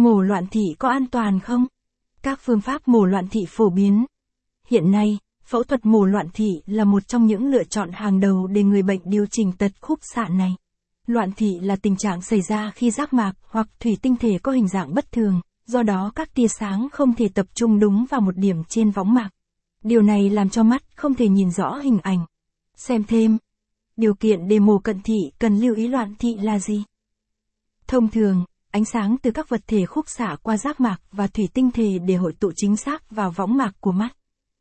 Mổ loạn thị có an toàn không? Các phương pháp mổ loạn thị phổ biến. Hiện nay, phẫu thuật mổ loạn thị là một trong những lựa chọn hàng đầu để người bệnh điều chỉnh tật khúc xạ này. Loạn thị là tình trạng xảy ra khi giác mạc hoặc thủy tinh thể có hình dạng bất thường, do đó các tia sáng không thể tập trung đúng vào một điểm trên võng mạc. Điều này làm cho mắt không thể nhìn rõ hình ảnh. Xem thêm. Điều kiện để mổ cận thị cần lưu ý loạn thị là gì? Thông thường, ánh sáng từ các vật thể khúc xạ qua giác mạc và thủy tinh thể để hội tụ chính xác vào võng mạc của mắt.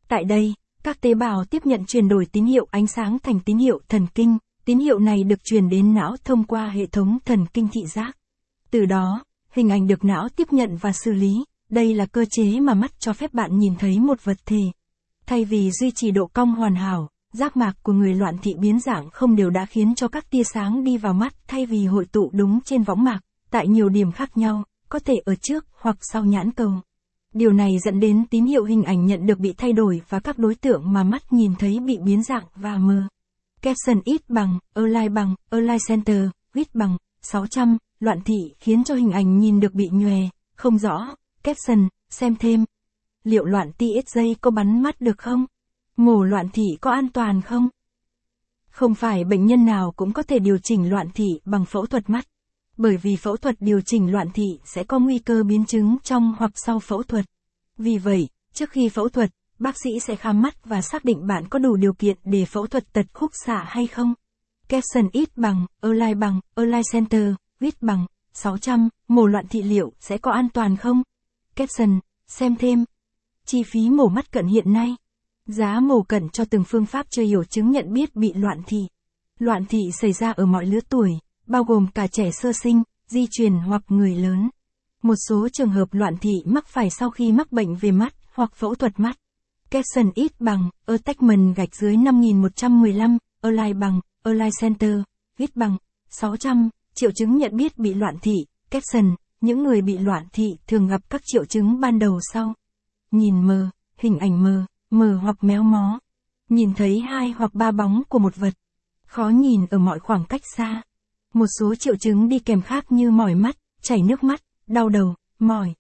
Tại đây, các tế bào tiếp nhận chuyển đổi tín hiệu ánh sáng thành tín hiệu thần kinh, tín hiệu này được truyền đến não thông qua hệ thống thần kinh thị giác. Từ đó, hình ảnh được não tiếp nhận và xử lý, đây là cơ chế mà mắt cho phép bạn nhìn thấy một vật thể. Thay vì duy trì độ cong hoàn hảo, giác mạc của người loạn thị biến dạng không đều đã khiến cho các tia sáng đi vào mắt thay vì hội tụ đúng trên võng mạc, tại nhiều điểm khác nhau, có thể ở trước hoặc sau nhãn cầu. Điều này dẫn đến tín hiệu hình ảnh nhận được bị thay đổi và các đối tượng mà mắt nhìn thấy bị biến dạng và mờ. Capson ít bằng, Align bằng, Align Center, width bằng, 600, loạn thị khiến cho hình ảnh nhìn được bị nhòe, không rõ. Capson, xem thêm. Liệu loạn TSJ có bắn mắt được không? Mổ loạn thị có an toàn không? Không phải bệnh nhân nào cũng có thể điều chỉnh loạn thị bằng phẫu thuật mắt. Bởi vì phẫu thuật điều chỉnh loạn thị sẽ có nguy cơ biến chứng trong hoặc sau phẫu thuật. Vì vậy, trước khi phẫu thuật, bác sĩ sẽ khám mắt và xác định bạn có đủ điều kiện để phẫu thuật tật khúc xạ hay không. Capson ít bằng, Align bằng, Align Center, ít bằng, 600, mổ loạn thị liệu sẽ có an toàn không? Capson, xem thêm. Chi phí mổ mắt cận hiện nay. Giá mổ cận cho từng phương pháp chưa hiểu chứng nhận biết bị loạn thị. Loạn thị xảy ra ở mọi lứa tuổi, bao gồm cả trẻ sơ sinh, di truyền hoặc người lớn. Một số trường hợp loạn thị mắc phải sau khi mắc bệnh về mắt hoặc phẫu thuật mắt. Capson ít bằng, attachment gạch dưới 5115, Align bằng, Align Center, ít bằng, 600, triệu chứng nhận biết bị loạn thị, Capson, những người bị loạn thị thường gặp các triệu chứng ban đầu sau. Nhìn mờ, hình ảnh mờ, mờ hoặc méo mó. Nhìn thấy hai hoặc ba bóng của một vật. Khó nhìn ở mọi khoảng cách xa. Một số triệu chứng đi kèm khác như mỏi mắt, chảy nước mắt, đau đầu, mỏi,